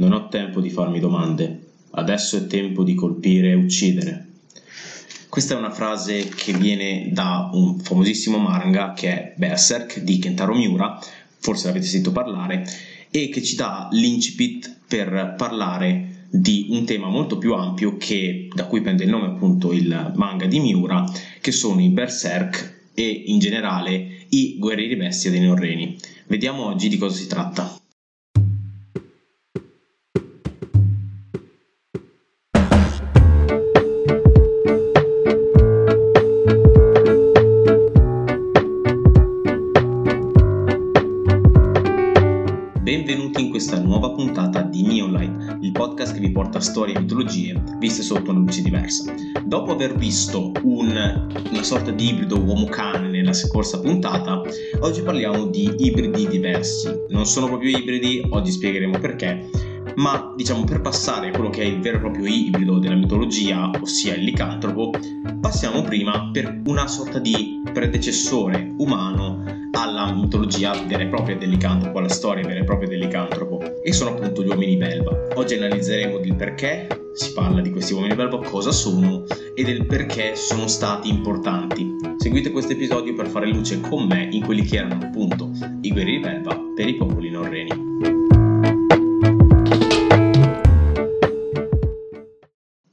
Non ho tempo di farmi domande. Adesso è tempo di colpire e uccidere. Questa è una frase che viene da un famosissimo manga che è Berserk di Kentaro Miura, forse l'avete sentito parlare, e che ci dà l'incipit per parlare di un tema molto più ampio che, da cui prende il nome appunto il manga di Miura, che sono i Berserk e in generale i guerrieri bestia dei Norreni. Vediamo oggi di cosa si tratta. Porta storie e mitologie viste sotto una luce diversa. Dopo aver visto un, una sorta di ibrido uomo-cane nella scorsa puntata, oggi parliamo di ibridi diversi. Non sono proprio ibridi, oggi spiegheremo perché, ma diciamo per passare a quello che è il vero e proprio ibrido della mitologia, ossia il licantropo, passiamo prima per una sorta di predecessore umano alla mitologia vera e propria del licantropo, alla storia vera e propria del licantropo, e sono appunto gli uomini belva. Oggi analizzeremo del perché si parla di questi uomini belva, cosa sono e del perché sono stati importanti. Seguite questo episodio per fare luce con me in quelli che erano appunto i guerrieri belva per i popoli norreni.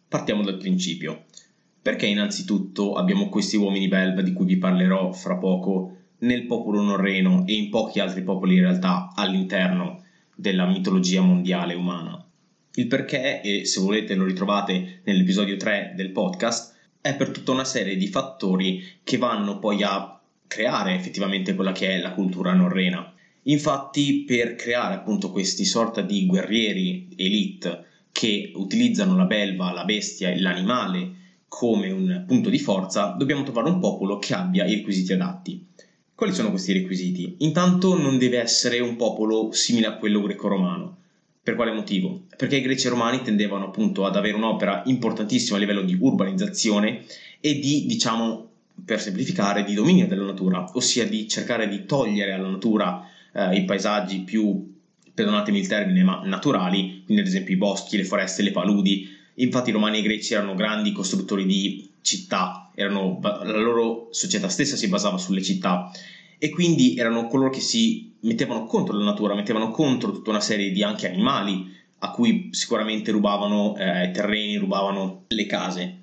Partiamo dal principio. Perché innanzitutto abbiamo questi uomini belva di cui vi parlerò fra poco nel popolo norreno e in pochi altri popoli in realtà all'interno della mitologia mondiale umana. Il perché, e se volete lo ritrovate nell'episodio 3 del podcast, è per tutta una serie di fattori che vanno poi a creare effettivamente quella che è la cultura norrena. Infatti, per creare appunto questi sorta di guerrieri elite che utilizzano la belva, la bestia e l'animale come un punto di forza, dobbiamo trovare un popolo che abbia i requisiti adatti. Quali sono questi requisiti? Intanto non deve essere un popolo simile a quello greco-romano. Per quale motivo? Perché i greci e romani tendevano appunto ad avere un'opera importantissima a livello di urbanizzazione e di, diciamo, per semplificare, di dominio della natura, ossia di cercare di togliere alla natura eh, i paesaggi più, perdonatemi il termine, ma naturali, quindi ad esempio i boschi, le foreste, le paludi. Infatti i romani e i greci erano grandi costruttori di città, erano, la loro società stessa si basava sulle città e quindi erano coloro che si mettevano contro la natura, mettevano contro tutta una serie di anche animali a cui sicuramente rubavano eh, terreni, rubavano le case.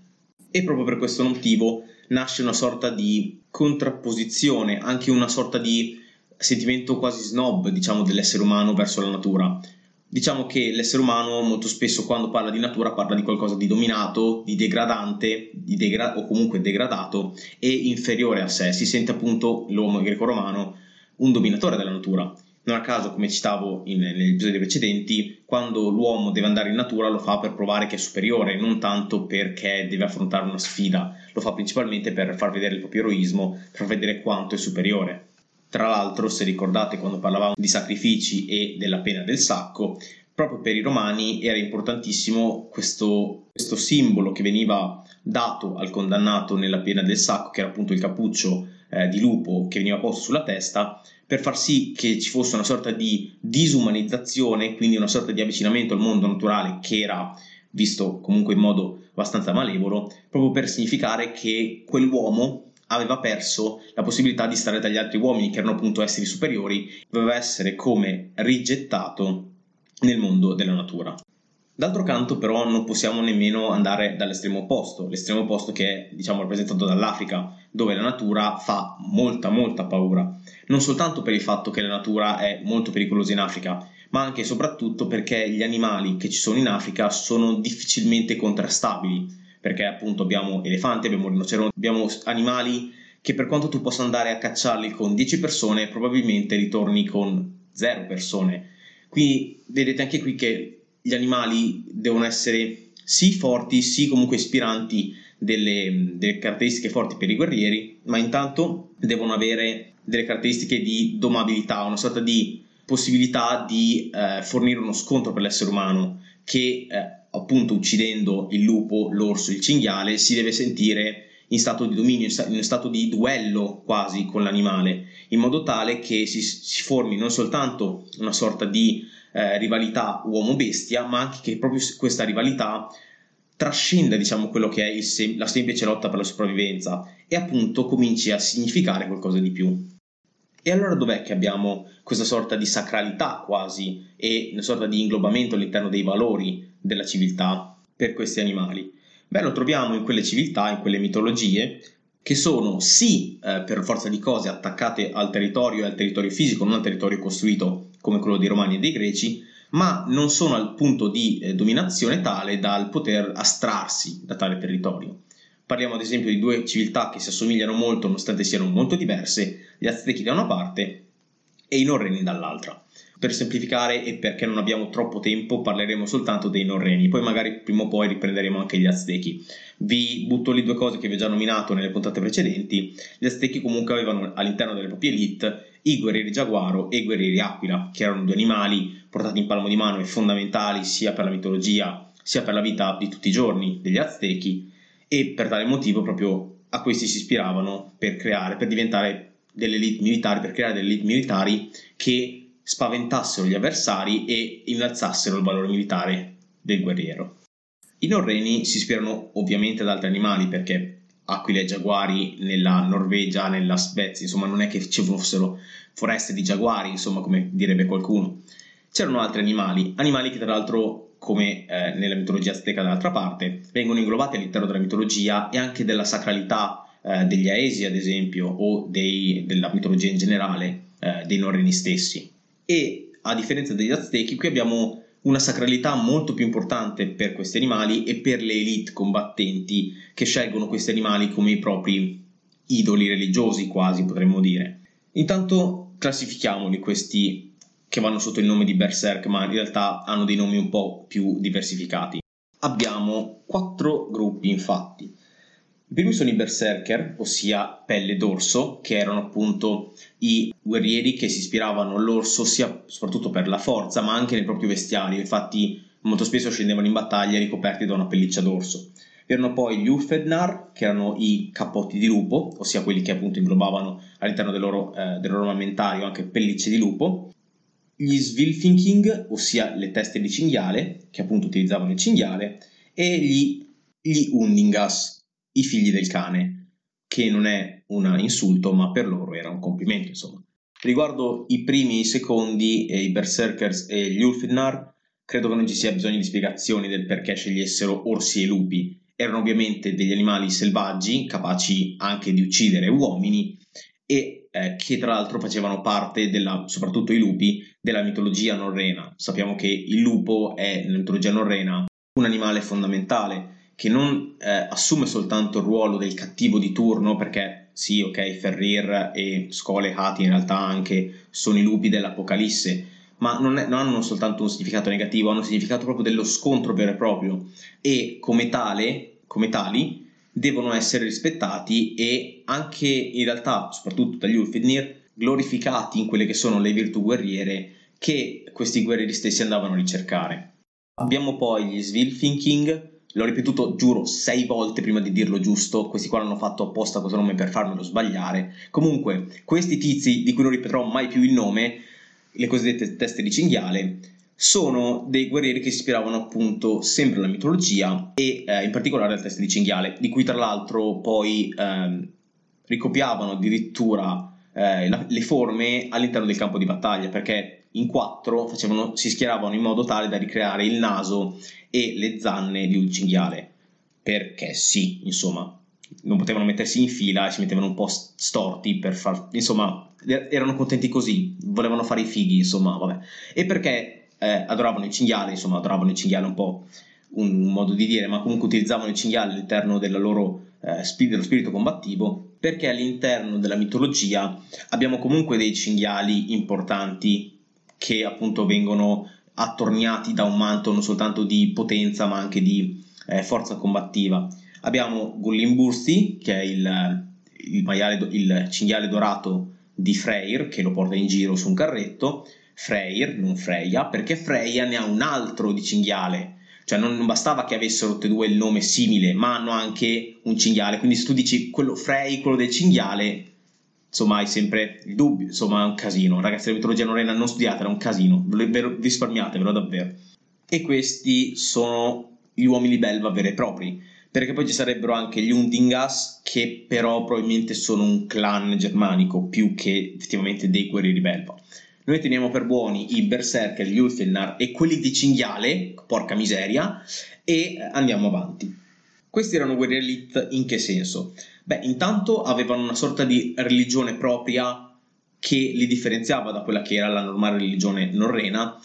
E proprio per questo motivo nasce una sorta di contrapposizione, anche una sorta di sentimento quasi snob, diciamo, dell'essere umano verso la natura diciamo che l'essere umano molto spesso quando parla di natura parla di qualcosa di dominato, di degradante di degra- o comunque degradato e inferiore a sé, si sente appunto l'uomo greco-romano un dominatore della natura. Non a caso, come citavo in, negli episodi precedenti, quando l'uomo deve andare in natura lo fa per provare che è superiore, non tanto perché deve affrontare una sfida, lo fa principalmente per far vedere il proprio eroismo, per far vedere quanto è superiore. Tra l'altro, se ricordate quando parlavamo di sacrifici e della pena del sacco, proprio per i romani era importantissimo questo, questo simbolo che veniva dato al condannato nella pena del sacco, che era appunto il cappuccio eh, di lupo che veniva posto sulla testa, per far sì che ci fosse una sorta di disumanizzazione, quindi una sorta di avvicinamento al mondo naturale che era visto comunque in modo abbastanza malevolo, proprio per significare che quell'uomo aveva perso la possibilità di stare dagli altri uomini che erano appunto esseri superiori, doveva essere come rigettato nel mondo della natura. D'altro canto però non possiamo nemmeno andare dall'estremo opposto, l'estremo opposto che è diciamo rappresentato dall'Africa, dove la natura fa molta molta paura, non soltanto per il fatto che la natura è molto pericolosa in Africa, ma anche e soprattutto perché gli animali che ci sono in Africa sono difficilmente contrastabili, perché appunto abbiamo elefanti, abbiamo rinoceronti, abbiamo animali che per quanto tu possa andare a cacciarli con 10 persone, probabilmente ritorni con 0 persone. Quindi vedete anche qui che gli animali devono essere sì forti, sì comunque ispiranti delle, delle, caratteristiche forti per i guerrieri, ma intanto devono avere delle caratteristiche di domabilità, una sorta di possibilità di eh, fornire uno scontro per l'essere umano che eh, appunto uccidendo il lupo, l'orso, il cinghiale, si deve sentire in stato di dominio, in stato di duello quasi con l'animale, in modo tale che si, si formi non soltanto una sorta di eh, rivalità uomo-bestia, ma anche che proprio questa rivalità trascenda diciamo quello che è sem- la semplice lotta per la sopravvivenza e appunto cominci a significare qualcosa di più. E allora dov'è che abbiamo questa sorta di sacralità quasi e una sorta di inglobamento all'interno dei valori della civiltà per questi animali? Beh, lo troviamo in quelle civiltà, in quelle mitologie che sono sì eh, per forza di cose attaccate al territorio e al territorio fisico, non al territorio costruito come quello dei Romani e dei Greci, ma non sono al punto di eh, dominazione tale da poter astrarsi da tale territorio. Parliamo ad esempio di due civiltà che si assomigliano molto nonostante siano molto diverse, gli Aztechi da una parte e i Norreni dall'altra. Per semplificare e perché non abbiamo troppo tempo parleremo soltanto dei Norreni, poi magari prima o poi riprenderemo anche gli Aztechi. Vi butto lì due cose che vi ho già nominato nelle puntate precedenti. Gli Aztechi comunque avevano all'interno delle proprie elite i guerrieri giaguaro e i guerrieri aquila, che erano due animali portati in palmo di mano e fondamentali sia per la mitologia sia per la vita di tutti i giorni degli Aztechi e per tale motivo proprio a questi si ispiravano per creare, per diventare delle elite militari, per creare delle elite militari che spaventassero gli avversari e innalzassero il valore militare del guerriero. I norreni si ispirano ovviamente ad altri animali perché aquile e giaguari nella Norvegia, nella Svezia, insomma non è che ci fossero foreste di giaguari, insomma come direbbe qualcuno. C'erano altri animali, animali che tra l'altro come eh, nella mitologia azteca dall'altra parte, vengono inglobati all'interno della mitologia e anche della sacralità eh, degli Aesi, ad esempio, o dei, della mitologia in generale, eh, dei Norreni stessi. E a differenza degli Aztechi, qui abbiamo una sacralità molto più importante per questi animali e per le elite combattenti che scelgono questi animali come i propri idoli religiosi, quasi potremmo dire. Intanto classifichiamoli questi che vanno sotto il nome di Berserk, ma in realtà hanno dei nomi un po' più diversificati. Abbiamo quattro gruppi, infatti. I primi sono i Berserker, ossia pelle d'orso, che erano appunto i guerrieri che si ispiravano all'orso sia soprattutto per la forza, ma anche nel proprio vestiario. Infatti, molto spesso scendevano in battaglia ricoperti da una pelliccia d'orso. Vi erano poi gli Ulfednar, che erano i cappotti di lupo, ossia quelli che appunto inglobavano all'interno del loro, eh, del loro armamentario anche pellicce di lupo, gli Svilfinking, ossia le teste di cinghiale, che appunto utilizzavano il cinghiale, e gli, gli Undingas, i figli del cane, che non è un insulto, ma per loro era un complimento, insomma. Riguardo i primi e i secondi, eh, i Berserkers e gli Ulfidnar, credo che non ci sia bisogno di spiegazioni del perché scegliessero orsi e lupi. Erano ovviamente degli animali selvaggi, capaci anche di uccidere uomini, e eh, che tra l'altro facevano parte della, soprattutto i lupi, della mitologia norrena. Sappiamo che il lupo è nella mitologia norrena un animale fondamentale che non eh, assume soltanto il ruolo del cattivo di turno, perché sì, ok, Ferrir e Skole e Hati in realtà anche sono i lupi dell'Apocalisse, ma non, è, non, hanno soltanto un significato negativo, hanno un significato proprio dello scontro vero e proprio e come, tale, come tali devono essere rispettati e anche in realtà, soprattutto dagli Ulfidnir, glorificati in quelle che sono le virtù guerriere che questi guerrieri stessi andavano a ricercare. Abbiamo poi gli Svilfinking, l'ho ripetuto giuro sei volte prima di dirlo giusto, questi qua l'hanno fatto apposta questo nome per farmelo sbagliare. Comunque, questi tizi di cui non ripeterò mai più il nome, le cosiddette teste di cinghiale, sono dei guerrieri che si ispiravano appunto sempre alla mitologia e eh, in particolare al testa di cinghiale, di cui tra l'altro poi eh, ricopiavano addirittura eh, la, le forme all'interno del campo di battaglia, perché in quattro facevano, si schieravano in modo tale da ricreare il naso e le zanne di un cinghiale. Perché sì, insomma, non potevano mettersi in fila e si mettevano un po' storti per far... insomma, erano contenti così, volevano fare i fighi, insomma, vabbè. E perché eh, adoravano il cinghiale, insomma adoravano il cinghiale un po' un modo di dire, ma comunque utilizzavano il cinghiale all'interno loro, eh, dello spirito combattivo, perché all'interno della mitologia abbiamo comunque dei cinghiali importanti che appunto vengono attorniati da un manto non soltanto di potenza ma anche di eh, forza combattiva. Abbiamo Gullimbursti, che è il, il, maiale, il cinghiale dorato di Freyr, che lo porta in giro su un carretto, Freyr, non Freya, perché Freya ne ha un altro di cinghiale. Cioè non, non bastava che avessero tutte e due il nome simile, ma hanno anche un cinghiale. Quindi se tu dici quello Frey, quello del cinghiale, insomma hai sempre il dubbio, insomma è un casino. Ragazzi, la mitologia norrena non studiatela, è un casino, risparmiatevelo davvero. E questi sono gli uomini belva veri e propri, perché poi ci sarebbero anche gli Undingas, che però probabilmente sono un clan germanico più che effettivamente dei guerrieri belva. Noi teniamo per buoni i Berserker, gli Ulfenar e quelli di cinghiale, porca miseria, e andiamo avanti. Questi erano guerrieri elite in che senso? Beh, intanto avevano una sorta di religione propria che li differenziava da quella che era la normale religione norrena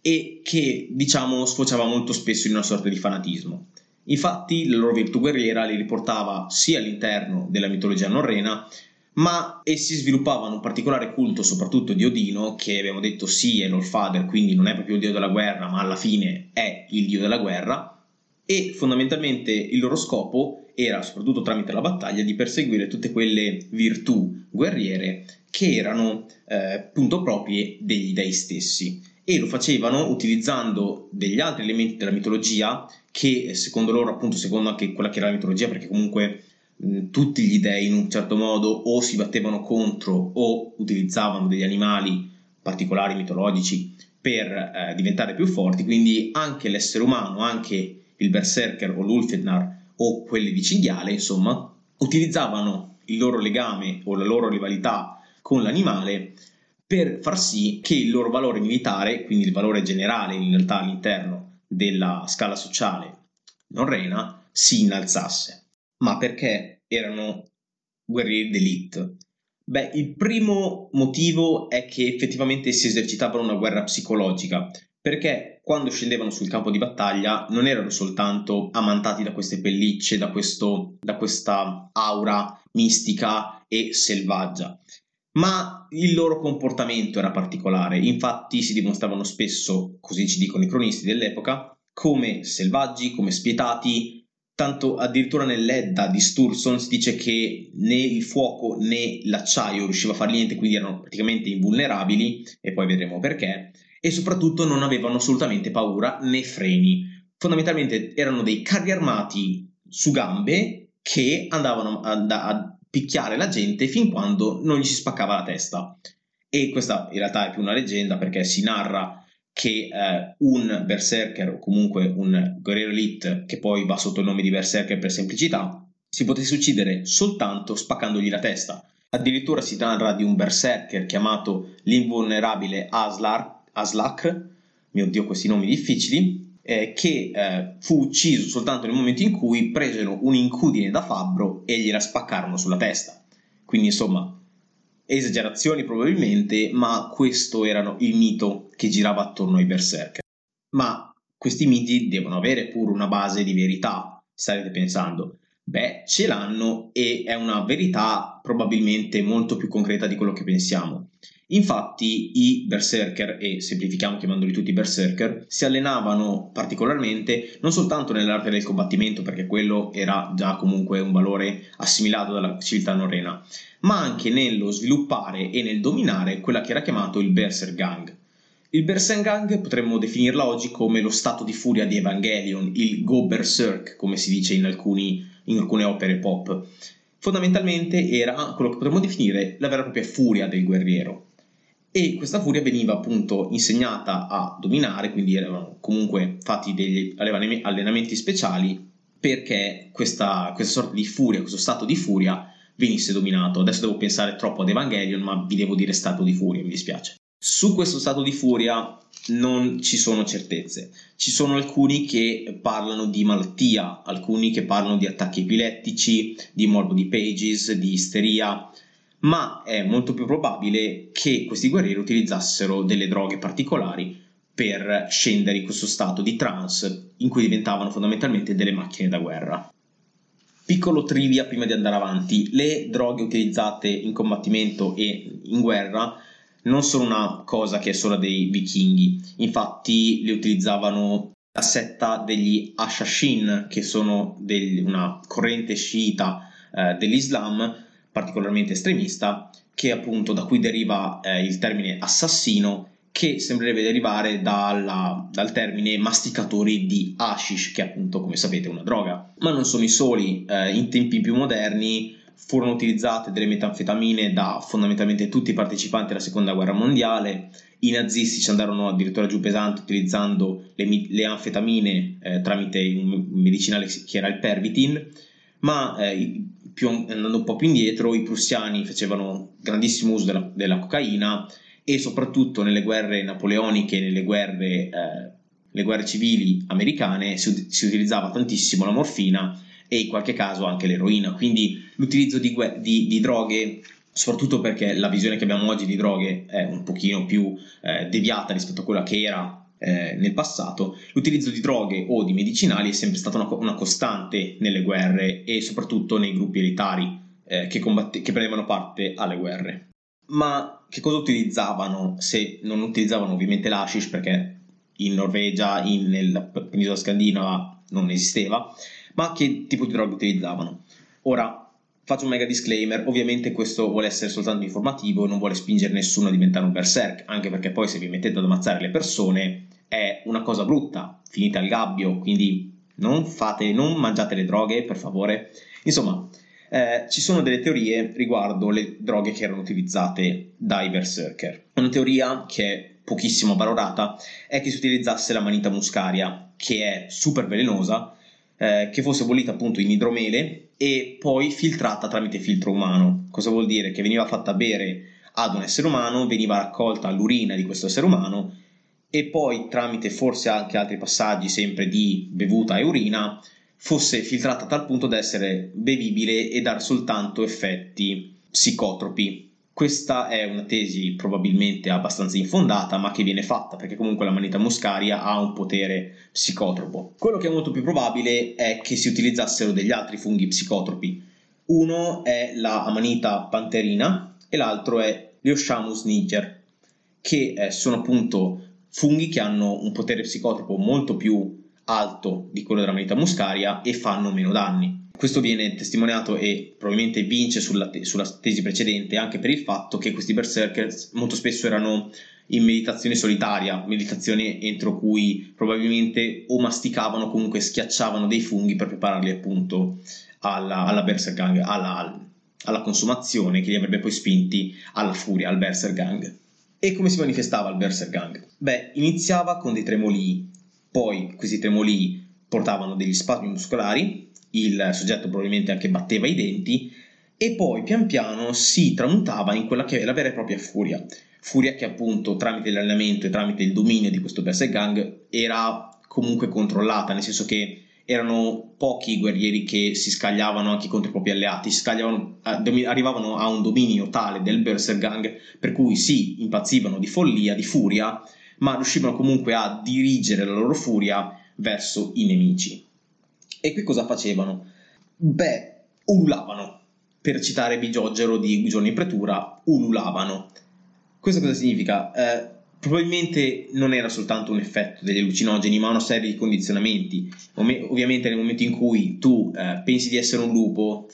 e che, diciamo, sfociava molto spesso in una sorta di fanatismo. Infatti, la loro virtù guerriera li riportava sia all'interno della mitologia norrena, ma essi sviluppavano un particolare culto soprattutto di Odino, che abbiamo detto sì è l'Allfather, quindi non è proprio il dio della guerra, ma alla fine è il dio della guerra, e fondamentalmente il loro scopo era, soprattutto tramite la battaglia, di perseguire tutte quelle virtù guerriere che erano eh, proprie degli dei stessi. E lo facevano utilizzando degli altri elementi della mitologia che secondo loro, appunto secondo anche quella che era la mitologia, perché comunque tutti gli dei in un certo modo o si battevano contro o utilizzavano degli animali particolari mitologici per eh, diventare più forti, quindi anche l'essere umano, anche il Berserker o l'Ulfednar o quelli di cinghiale, insomma, utilizzavano il loro legame o la loro rivalità con l'animale per far sì che il loro valore militare, quindi il valore generale in realtà all'interno della scala sociale norrena, si innalzasse. Ma perché erano guerrieri d'elite? Beh, il primo motivo è che effettivamente si esercitavano una guerra psicologica, perché quando scendevano sul campo di battaglia non erano soltanto ammantati da queste pellicce, da, questo, da questa aura mistica e selvaggia, ma il loro comportamento era particolare, infatti si dimostravano spesso, così ci dicono i cronisti dell'epoca, come selvaggi, come spietati, tanto addirittura nell'Edda di Sturson si dice che né il fuoco né l'acciaio riusciva a fare niente, quindi erano praticamente invulnerabili, e poi vedremo perché, e soprattutto non avevano assolutamente paura né freni. Fondamentalmente erano dei carri armati su gambe che andavano a, a picchiare la gente fin quando non gli si spaccava la testa. E questa in realtà è più una leggenda perché si narra che eh, un berserker o comunque un guerriero elite che poi va sotto il nome di berserker per semplicità si potesse uccidere soltanto spaccandogli la testa. Addirittura si narra di un berserker chiamato l'invulnerabile Aslar Aslak, mio dio questi nomi difficili, eh, che eh, fu ucciso soltanto nel momento in cui presero un'incudine da fabbro e gliela spaccarono sulla testa. Quindi insomma, esagerazioni probabilmente, ma questo era il mito che girava attorno ai berserker. Ma questi miti devono avere pure una base di verità, starete pensando. Beh, ce l'hanno e è una verità probabilmente molto più concreta di quello che pensiamo. Infatti i berserker, e semplifichiamo chiamandoli tutti berserker, si allenavano particolarmente non soltanto nell'arte del combattimento, perché quello era già comunque un valore assimilato dalla civiltà norrena, ma anche nello sviluppare e nel dominare quella che era chiamato il Bersergang. Il Bersergang potremmo definirla oggi come lo stato di furia di Evangelion, il Go Berserk, come si dice in, alcuni, in alcune opere pop. Fondamentalmente era quello che potremmo definire la vera e propria furia del guerriero e questa furia veniva appunto insegnata a dominare, quindi erano comunque fatti degli allenamenti speciali perché questa, questa sorta di furia, questo stato di furia venisse dominato. Adesso devo pensare troppo ad Evangelion, ma vi devo dire stato di furia, mi dispiace. Su questo stato di furia non ci sono certezze. Ci sono alcuni che parlano di malattia, alcuni che parlano di attacchi epilettici, di morbo di pages, di isteria, ma è molto più probabile che questi guerrieri utilizzassero delle droghe particolari per scendere in questo stato di trance in cui diventavano fondamentalmente delle macchine da guerra. Piccolo trivia prima di andare avanti, le droghe utilizzate in combattimento e in guerra non sono una cosa che è solo dei vichinghi, infatti le utilizzavano la setta degli Ashashin, che sono del, una corrente sciita eh, dell'Islam, particolarmente estremista, che appunto da cui deriva eh, il termine assassino, che sembrerebbe derivare dalla, dal termine masticatori di hashish, che appunto come sapete è una droga. Ma non sono i soli, eh, in tempi più moderni furono utilizzate delle metanfetamine da fondamentalmente tutti i partecipanti alla seconda guerra mondiale, i nazisti ci andarono addirittura giù pesante utilizzando le, le anfetamine eh, tramite un medicinale che era il Pervitin, ma eh, più, andando un po' più indietro i prussiani facevano grandissimo uso della, della cocaina e soprattutto nelle guerre napoleoniche, nelle guerre, eh, le guerre civili americane si, si, utilizzava tantissimo la morfina e in qualche caso anche l'eroina, quindi l'utilizzo di, di, di droghe soprattutto perché la visione che abbiamo oggi di droghe è un pochino più eh, deviata rispetto a quella che era eh, nel passato, l'utilizzo di droghe o di medicinali è sempre stata una, una costante nelle guerre e soprattutto nei gruppi elitari eh, che, combatte- che prendevano parte alle guerre. Ma che cosa utilizzavano se non utilizzavano ovviamente l'ashish perché in Norvegia, in, nella penisola scandinava non esisteva, ma che tipo di droghe utilizzavano? Ora, Faccio un mega disclaimer, ovviamente questo vuole essere soltanto informativo non vuole spingere nessuno a diventare un berserk, anche perché poi se vi mettete ad ammazzare le persone è una cosa brutta, finite al gabbio, quindi non fate, non mangiate le droghe, per favore. Insomma, eh, ci sono delle teorie riguardo le droghe che erano utilizzate dai berserker. Una teoria che è pochissimo valorata è che si utilizzasse la manita muscaria, che è super velenosa, eh, che fosse bollita appunto in idromele e poi filtrata tramite filtro umano. Cosa vuol dire? Che veniva fatta bere ad un essere umano, veniva raccolta l'urina di questo essere umano e poi tramite forse anche altri passaggi sempre di bevuta e urina fosse filtrata a tal punto da essere bevibile e dar soltanto effetti psicotropi questa è una tesi probabilmente abbastanza infondata, ma che viene fatta perché comunque la manita muscaria ha un potere psicotropo. Quello che è molto più probabile è che si utilizzassero degli altri funghi psicotropi. Uno è la amanita panterina e l'altro è l'Eoshamus niger, che eh, sono appunto funghi che hanno un potere psicotropo molto più alto di quello della manita muscaria e fanno meno danni. Questo viene testimoniato e probabilmente vince sulla, te- sulla tesi precedente anche per il fatto che questi berserkers molto spesso erano in meditazione solitaria, meditazione entro cui probabilmente o masticavano o comunque schiacciavano dei funghi per prepararli appunto alla, alla berserk gang, alla, alla, consumazione che li avrebbe poi spinti alla furia, al berserk gang. E come si manifestava il berserk gang? Beh, iniziava con dei tremolii, poi questi tremolii portavano degli spasmi muscolari il soggetto probabilmente anche batteva i denti e poi pian piano si tramutava in quella che è la vera e propria furia. Furia che appunto tramite l'allenamento e tramite il dominio di questo Berserk Gang era comunque controllata, nel senso che erano pochi i guerrieri che si scagliavano anche contro i propri alleati, arrivavano a un dominio tale del Berserk Gang per cui sì, impazzivano di follia, di furia, ma riuscivano comunque a dirigere la loro furia verso i nemici. E qui cosa facevano? Beh, ululavano. Per citare Bigiogero di Giorni in Pretura, ululavano. Questo cosa significa? Eh, probabilmente non era soltanto un effetto degli allucinogeni, ma una serie di condizionamenti. ovviamente nel momento in cui tu eh, pensi di essere un lupo,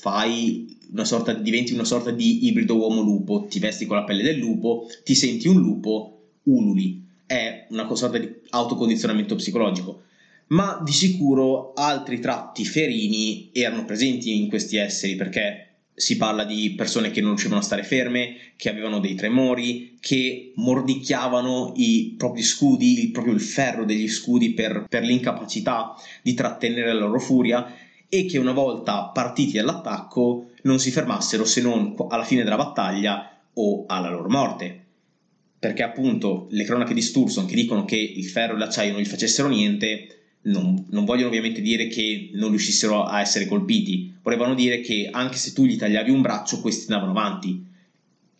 una sorta, diventi una sorta di ibrido uomo-lupo, ti vesti con la pelle del lupo, ti senti un lupo, ululi. È una sorta di autocondizionamento psicologico ma di sicuro altri tratti ferini erano presenti in questi esseri perché si parla di persone che non riuscivano a stare ferme, che avevano dei tremori, che mordicchiavano i propri scudi, il, proprio il ferro degli scudi per, per l'incapacità di trattenere la loro furia e che una volta partiti all'attacco non si fermassero se non alla fine della battaglia o alla loro morte. Perché appunto le cronache di Sturson che dicono che il ferro e l'acciaio non gli facessero niente non, non, vogliono ovviamente dire che non riuscissero a essere colpiti, volevano dire che anche se tu gli tagliavi un braccio, questi andavano avanti,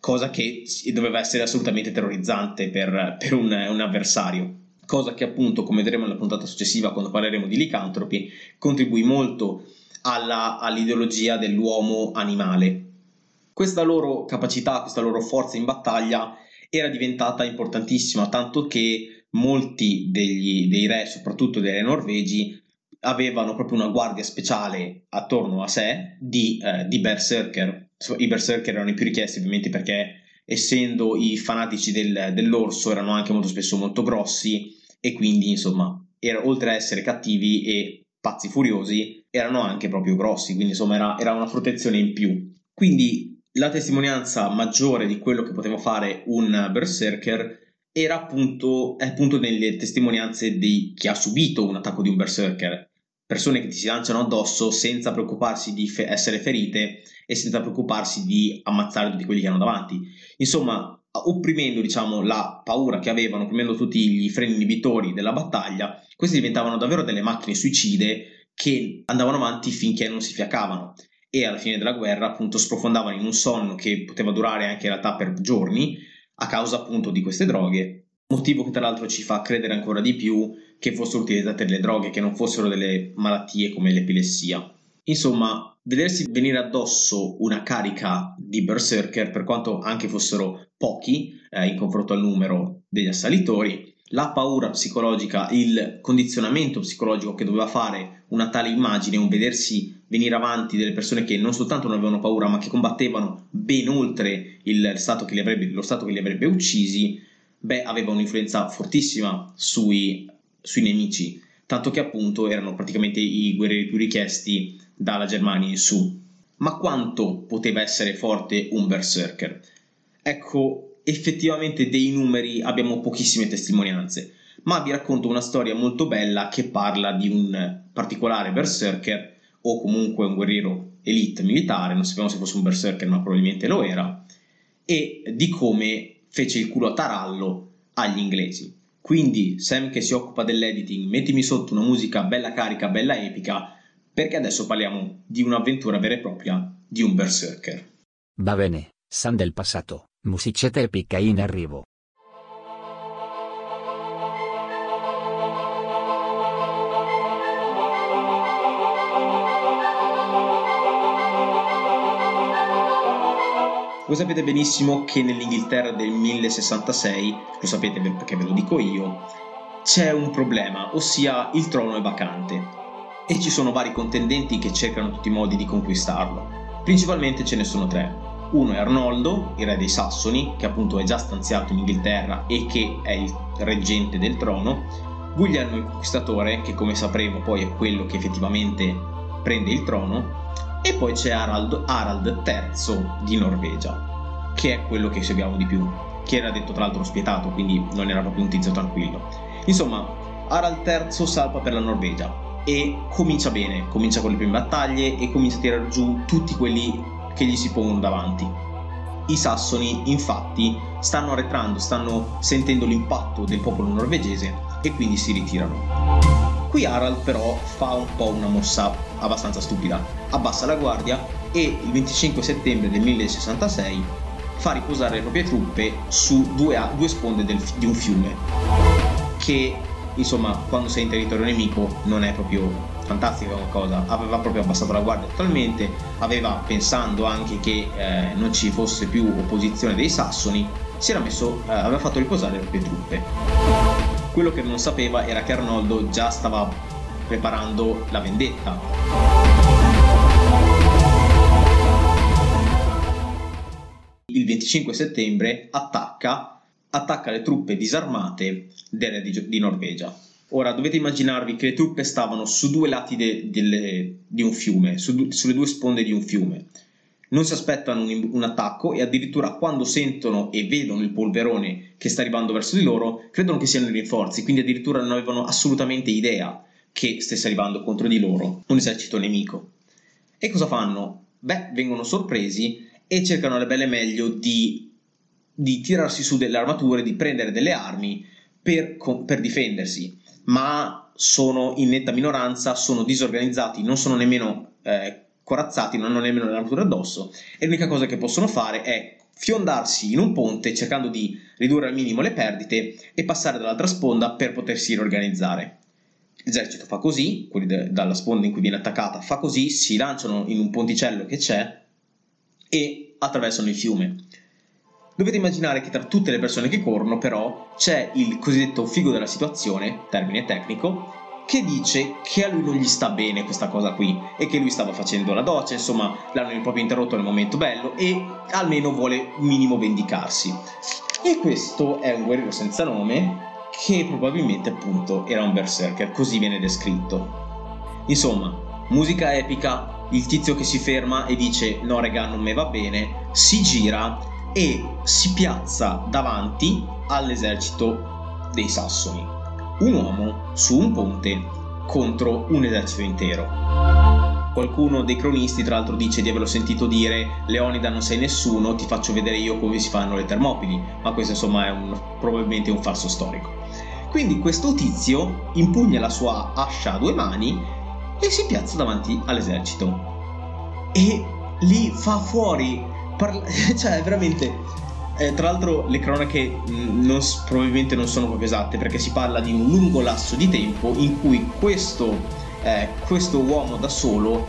cosa che doveva essere assolutamente terrorizzante per, per un, un, avversario. Cosa che appunto, come vedremo nella puntata successiva quando parleremo di licantropi, contribuì molto alla, all'ideologia dell'uomo animale. Questa loro capacità, questa loro forza in battaglia era diventata importantissima, tanto che molti degli, dei re, soprattutto dei norvegi, avevano proprio una guardia speciale attorno a sé di, eh, di berserker. I berserker erano i più richiesti ovviamente perché essendo i fanatici del, dell'orso erano anche molto spesso molto grossi e quindi insomma era, oltre a essere cattivi e pazzi furiosi erano anche proprio grossi quindi insomma era, era una protezione in più Quindi la testimonianza maggiore di quello che poteva fare un berserker era appunto, appunto nelle testimonianze di chi ha subito un attacco di un berserker. Persone che ti si lanciano addosso senza preoccuparsi di fe- essere ferite e senza preoccuparsi di ammazzare tutti quelli che hanno davanti. Insomma, opprimendo diciamo, la paura che avevano, opprimendo tutti gli freni inibitori della battaglia, queste diventavano davvero delle macchine suicide che andavano avanti finché non si fiaccavano e alla fine della guerra appunto sprofondavano in un sonno che poteva durare anche in realtà per giorni a causa appunto di queste droghe, motivo che tra l'altro ci fa credere ancora di più che fossero utilizzate delle droghe, che non fossero delle malattie come l'epilessia. Insomma, vedersi venire addosso una carica di berserker, per quanto anche fossero pochi eh, in confronto al numero degli assalitori, la paura psicologica, il condizionamento psicologico che doveva fare una tale immagine, un vedersi venire avanti delle persone che non soltanto non avevano paura, ma che combattevano ben oltre stato avrebbe, lo Stato che li avrebbe uccisi, beh, aveva un'influenza fortissima sui, sui nemici, tanto che appunto erano praticamente i guerrieri più richiesti dalla Germania in su. Ma quanto poteva essere forte un berserker? Ecco, effettivamente dei numeri abbiamo pochissime testimonianze, ma vi racconto una storia molto bella che parla di un particolare berserker o comunque un guerriero elite militare, non sappiamo se fosse un berserker ma probabilmente lo era, e di come fece il culo a tarallo agli inglesi. Quindi Sam che si occupa dell'editing, mettimi sotto una musica bella carica, bella epica, perché adesso parliamo di un'avventura vera e propria di un berserker. Va bene, Sam del passato, musicetta epica in arrivo. Voi sapete benissimo che nell'Inghilterra del 1066, lo sapete perché ve lo dico io, c'è un problema, ossia il trono è vacante e ci sono vari contendenti che cercano tutti i modi di conquistarlo. Principalmente ce ne sono tre. Uno è Arnoldo, il re dei Sassoni, che appunto è già stanziato in Inghilterra e che è il reggente del trono. Guglielmo il Conquistatore, che come sapremo poi è quello che effettivamente prende il trono e poi c'è Harald, Harald III di Norvegia, che è quello che seguiamo di più, che era detto tra l'altro spietato, quindi non era proprio un tizio tranquillo. Insomma, Harald III salpa per la Norvegia e comincia bene, comincia con le prime battaglie e comincia a tirare giù tutti quelli che gli si pongono davanti. I sassoni infatti stanno arretrando, stanno sentendo l'impatto del popolo norvegese e quindi si ritirano. Qui Harald però fa un po' una mossa abbastanza stupida, abbassa la guardia e il 25 settembre del 1066 fa riposare le proprie truppe su due, due sponde del, di un fiume che insomma quando sei in territorio nemico non è proprio fantastica come cosa. Aveva proprio abbassato la guardia totalmente aveva pensando anche che eh, non ci fosse più opposizione dei sassoni si era messo eh, aveva fatto riposare le proprie truppe quello che non sapeva era che Arnoldo già stava preparando la vendetta. Il 25 settembre attacca, attacca le truppe disarmate del re di, di Norvegia. Ora dovete immaginarvi che le truppe stavano su due lati de, de, di un fiume, su, sulle due sponde di un fiume non si aspettano un, un, attacco e addirittura quando sentono e vedono il polverone che sta arrivando verso di loro, credono che siano i rinforzi, quindi addirittura non avevano assolutamente idea che stesse arrivando contro di loro un esercito nemico. E cosa fanno? Beh, vengono sorpresi e cercano alle belle meglio di, di tirarsi su delle armature, di prendere delle armi per, per difendersi, ma sono in netta minoranza, sono disorganizzati, non sono nemmeno eh, corazzati, non hanno nemmeno l'armatura addosso e l'unica cosa che possono fare è fiondarsi in un ponte cercando di ridurre al minimo le perdite e passare dall'altra sponda per potersi riorganizzare. L'esercito fa così, quelli de- dalla sponda in cui viene attaccata fa così, si lanciano in un ponticello che c'è e attraversano il fiume. Dovete immaginare che tra tutte le persone che corrono però c'è il cosiddetto figo della situazione, termine tecnico, che dice che a lui non gli sta bene questa cosa qui e che lui stava facendo la doccia, insomma l'hanno proprio interrotto nel momento bello e almeno vuole minimo vendicarsi. E questo è un guerriero senza nome che probabilmente appunto era un berserker, così viene descritto. Insomma, musica epica, il tizio che si ferma e dice no regà non me va bene, si gira e si piazza davanti all'esercito dei Sassoni. Un uomo su un ponte contro un esercito intero. Qualcuno dei cronisti, tra l'altro, dice di averlo sentito dire: Leonida non sei nessuno, ti faccio vedere io come si fanno le Termopili. Ma questo, insomma, è un, probabilmente un falso storico. Quindi, questo tizio impugna la sua ascia a due mani e si piazza davanti all'esercito. E li fa fuori. Parla- cioè, veramente. Eh, tra l'altro le cronache mh, non, probabilmente non sono proprio esatte perché si parla di un lungo lasso di tempo in cui questo eh, questo uomo da solo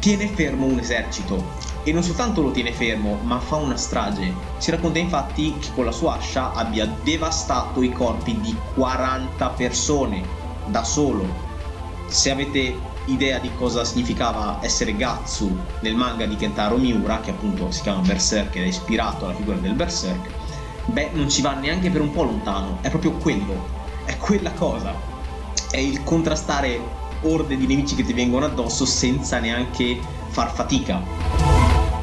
tiene fermo un esercito e non soltanto lo tiene fermo, ma fa una strage. Si racconta infatti che con la sua ascia abbia devastato i corpi di 40 persone da solo. Se avete idea di cosa significava essere Gatsu nel manga di Kentaro Miura, che appunto si chiama Berserk ed è ispirato alla figura del Berserk, beh, non ci va neanche per un po' lontano, è proprio quello, è quella cosa. È il contrastare orde di nemici che ti vengono addosso senza neanche far fatica.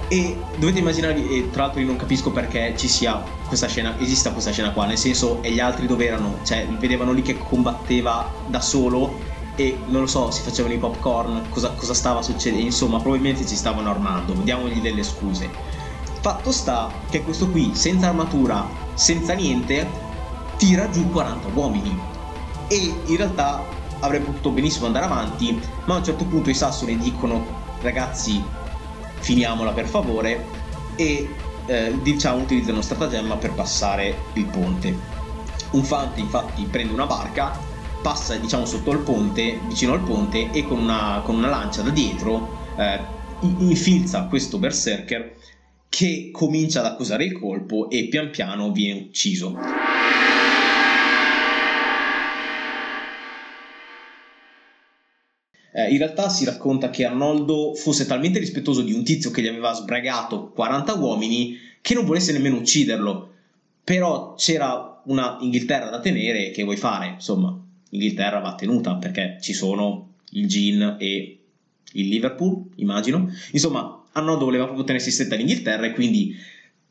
E dovete immaginarvi, e tra l'altro io non capisco perché ci sia questa scena, esista questa scena qua, nel senso, e gli altri dove erano? Cioè, vedevano lì che combatteva da solo e non lo so, si facevano i popcorn, cosa, cosa stava succedendo, insomma, probabilmente ci stavano armando, diamogli delle scuse. Fatto sta che questo qui, senza armatura, senza niente, tira giù 40 uomini. E in realtà avrebbe potuto benissimo andare avanti, ma a un certo punto i sassoni dicono ragazzi finiamola per favore e eh, diciamo utilizzano stratagemma per passare il ponte. Un fante infatti prende una barca, passa diciamo sotto il ponte, vicino al ponte e con una, con una lancia da dietro eh, infilza questo berserker che comincia ad accusare il colpo e pian piano viene ucciso. Eh, in realtà si racconta che Arnoldo fosse talmente rispettoso di un tizio che gli aveva sbragato 40 uomini che non volesse nemmeno ucciderlo. Però c'era una Inghilterra da tenere che vuoi fare? Insomma, Inghilterra va tenuta perché ci sono il Gin e il Liverpool, immagino. Insomma, Arnoldo voleva proprio tenersi stretta l'Inghilterra e quindi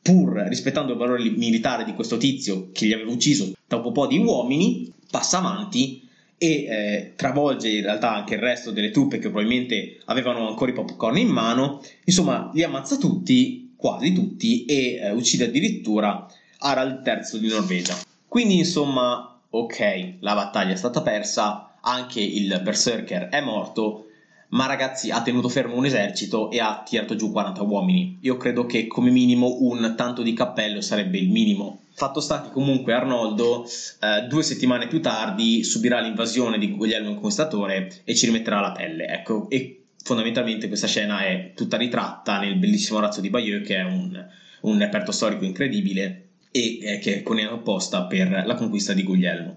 pur rispettando il valore militare di questo tizio che gli aveva ucciso dopo un po' di uomini, passa avanti e eh, travolge in realtà anche il resto delle truppe che probabilmente avevano ancora i popcorn in mano, insomma li ammazza tutti, quasi tutti, e eh, uccide addirittura Harald III di Norvegia. Quindi insomma, ok, la battaglia è stata persa, anche il berserker è morto, ma ragazzi ha tenuto fermo un esercito e ha tirato giù 40 uomini. Io credo che come minimo un tanto di cappello sarebbe il minimo Fatto sta che comunque Arnoldo eh, due settimane più tardi subirà l'invasione di Guglielmo il Conquistatore e ci rimetterà la pelle. Ecco, e fondamentalmente questa scena è tutta ritratta nel bellissimo razzo di Bayeux che è un, un reperto storico incredibile e eh, che coniato apposta per la conquista di Guglielmo.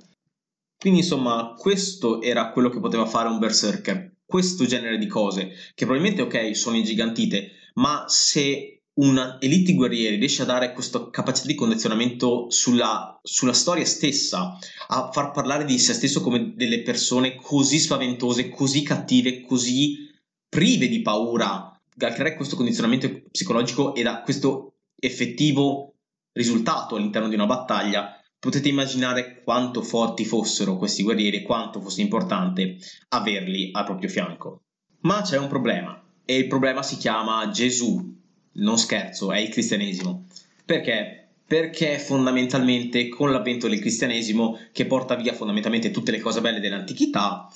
Quindi insomma questo era quello che poteva fare un berserker, questo genere di cose che probabilmente ok sono ingigantite, ma se un elite guerrieri riesce a dare questa capacità di condizionamento sulla, sulla, storia stessa, a far parlare di se stesso come delle persone così spaventose, così cattive, così prive di paura, a creare questo condizionamento psicologico e da questo effettivo risultato all'interno di una battaglia, potete immaginare quanto forti fossero questi guerrieri e quanto fosse importante averli al proprio fianco. Ma c'è un problema, e il problema si chiama Gesù, non scherzo, è il cristianesimo. Perché? Perché fondamentalmente con l'avvento del cristianesimo, che porta via fondamentalmente tutte le cose belle dell'antichità,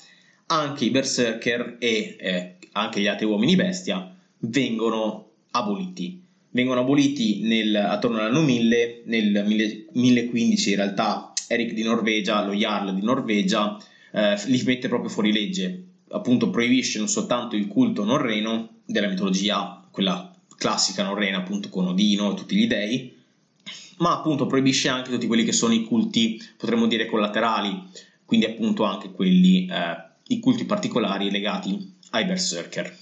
anche i berserker e eh, anche gli altri uomini bestia vengono aboliti. Vengono aboliti nel, attorno all'anno 1000, nel 1015 in realtà Eric di Norvegia, lo Jarl di Norvegia, eh, li mette proprio fuori legge, appunto proibisce non soltanto il culto norreno della mitologia, quella classica norrena appunto con Odino e tutti gli dei, ma appunto proibisce anche tutti quelli che sono i culti, potremmo dire collaterali, quindi appunto anche quelli, eh, i culti particolari legati ai berserker.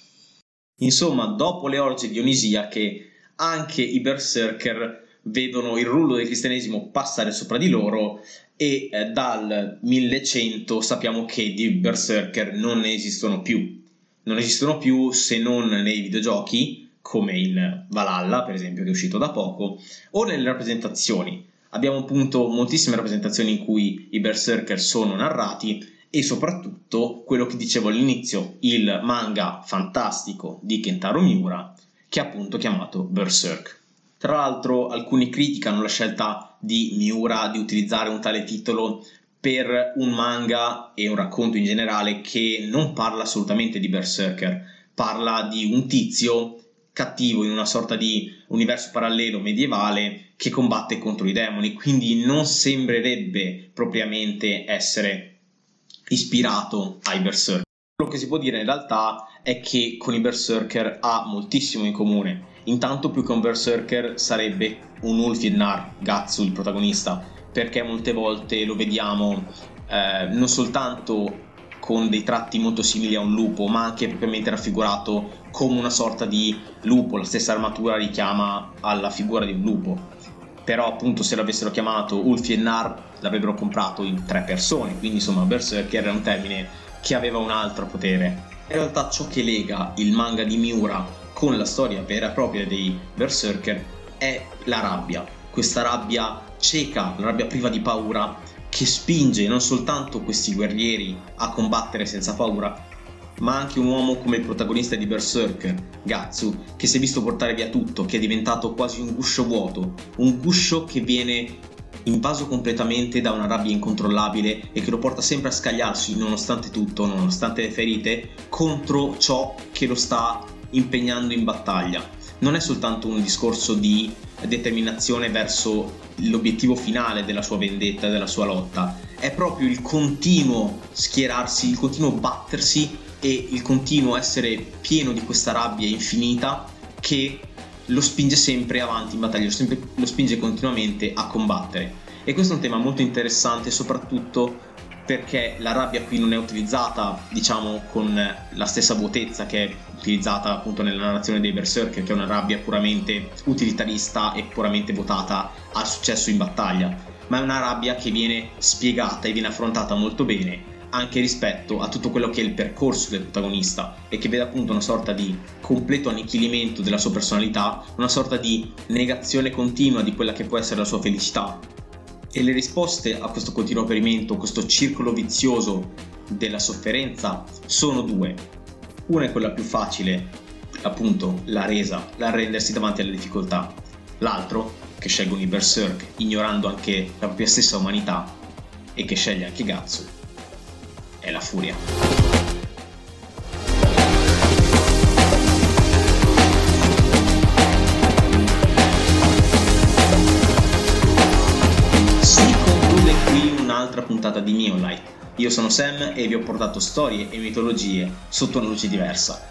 Insomma, dopo le orge dionisiache, anche i berserker vedono il rullo del cristianesimo passare sopra di loro e eh, dal 1100 sappiamo che di berserker non ne esistono più non esistono più se non nei videogiochi, come in Valhalla, per esempio, che è uscito da poco, o nelle rappresentazioni. Abbiamo appunto moltissime rappresentazioni in cui i berserker sono narrati e soprattutto quello che dicevo all'inizio, il manga fantastico di Kentaro Miura, che è appunto chiamato Berserk. Tra l'altro alcuni criticano la scelta di Miura di utilizzare un tale titolo per un manga e un racconto in generale che non parla assolutamente di Berserker, parla di un tizio cattivo in una sorta di universo parallelo medievale che combatte contro i demoni, quindi non sembrerebbe propriamente essere ispirato ai Berserker. Quello che si può dire in realtà è che con i Berserker ha moltissimo in comune. Intanto più che un Berserker sarebbe un Ulfidnar, Gatsu il protagonista, perché molte volte lo vediamo eh, non soltanto con dei tratti molto simili a un lupo, ma anche propriamente raffigurato come una sorta di lupo, la stessa armatura richiama alla figura di un lupo. Però appunto se l'avessero chiamato Ulfienar l'avrebbero comprato in tre persone, quindi insomma Berserker era un termine che aveva un altro potere. In realtà ciò che lega il manga di Miura con la storia vera e propria dei Berserker è la rabbia, questa rabbia cieca, la rabbia priva di paura, che spinge non soltanto questi guerrieri a combattere senza paura, ma anche un uomo come il protagonista di Berserker, Gatsu, che si è visto portare via tutto, che è diventato quasi un guscio vuoto, un guscio che viene invaso completamente da una rabbia incontrollabile e che lo porta sempre a scagliarsi, nonostante tutto, nonostante le ferite, contro ciò che lo sta impegnando in battaglia. Non è soltanto un discorso di determinazione verso l'obiettivo finale della sua vendetta, della sua lotta, è proprio il continuo schierarsi, il continuo battersi e il continuo essere pieno di questa rabbia infinita che lo spinge sempre avanti in battaglia, lo, sempre, lo spinge continuamente a combattere. E questo è un tema molto interessante, soprattutto perché la rabbia qui non è utilizzata, diciamo, con la stessa vuotezza che è utilizzata appunto nella narrazione dei Berserker, che è una rabbia puramente utilitarista e puramente votata al successo in battaglia, ma è una rabbia che viene spiegata e viene affrontata molto bene anche rispetto a tutto quello che è il percorso del protagonista e che vede appunto una sorta di completo annichilimento della sua personalità, una sorta di negazione continua di quella che può essere la sua felicità e le risposte a questo continuo perimento, questo circolo vizioso della sofferenza, sono due. Una è quella più facile, appunto la resa, l'arrendersi davanti alle difficoltà. L'altro, che scelgono i berserk, ignorando anche la propria stessa umanità, e che sceglie anche Gatsu, è la furia. puntata di Neolight. Io sono Sam e vi ho portato storie e mitologie sotto una luce diversa.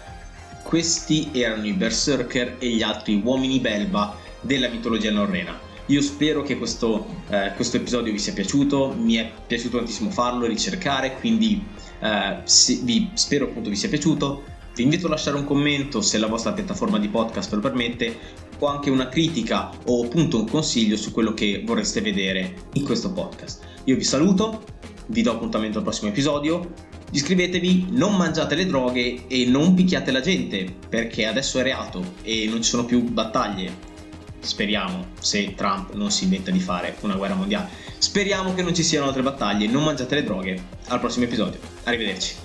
Questi erano i Berserker e gli altri uomini belba della mitologia norrena. Io spero che questo, eh, questo, episodio vi sia piaciuto, mi è piaciuto tantissimo farlo, ricercare, quindi eh, vi, spero appunto vi sia piaciuto. Vi invito a lasciare un commento se la vostra piattaforma di podcast lo permette, o anche una critica o appunto un consiglio su quello che vorreste vedere in questo podcast. Io vi saluto, vi do appuntamento al prossimo episodio. Iscrivetevi, non mangiate le droghe e non picchiate la gente, perché adesso è reato e non ci sono più battaglie speriamo, se Trump non si inventa di fare una guerra mondiale. Speriamo che non ci siano altre battaglie, non mangiate le droghe. Al prossimo episodio. Arrivederci.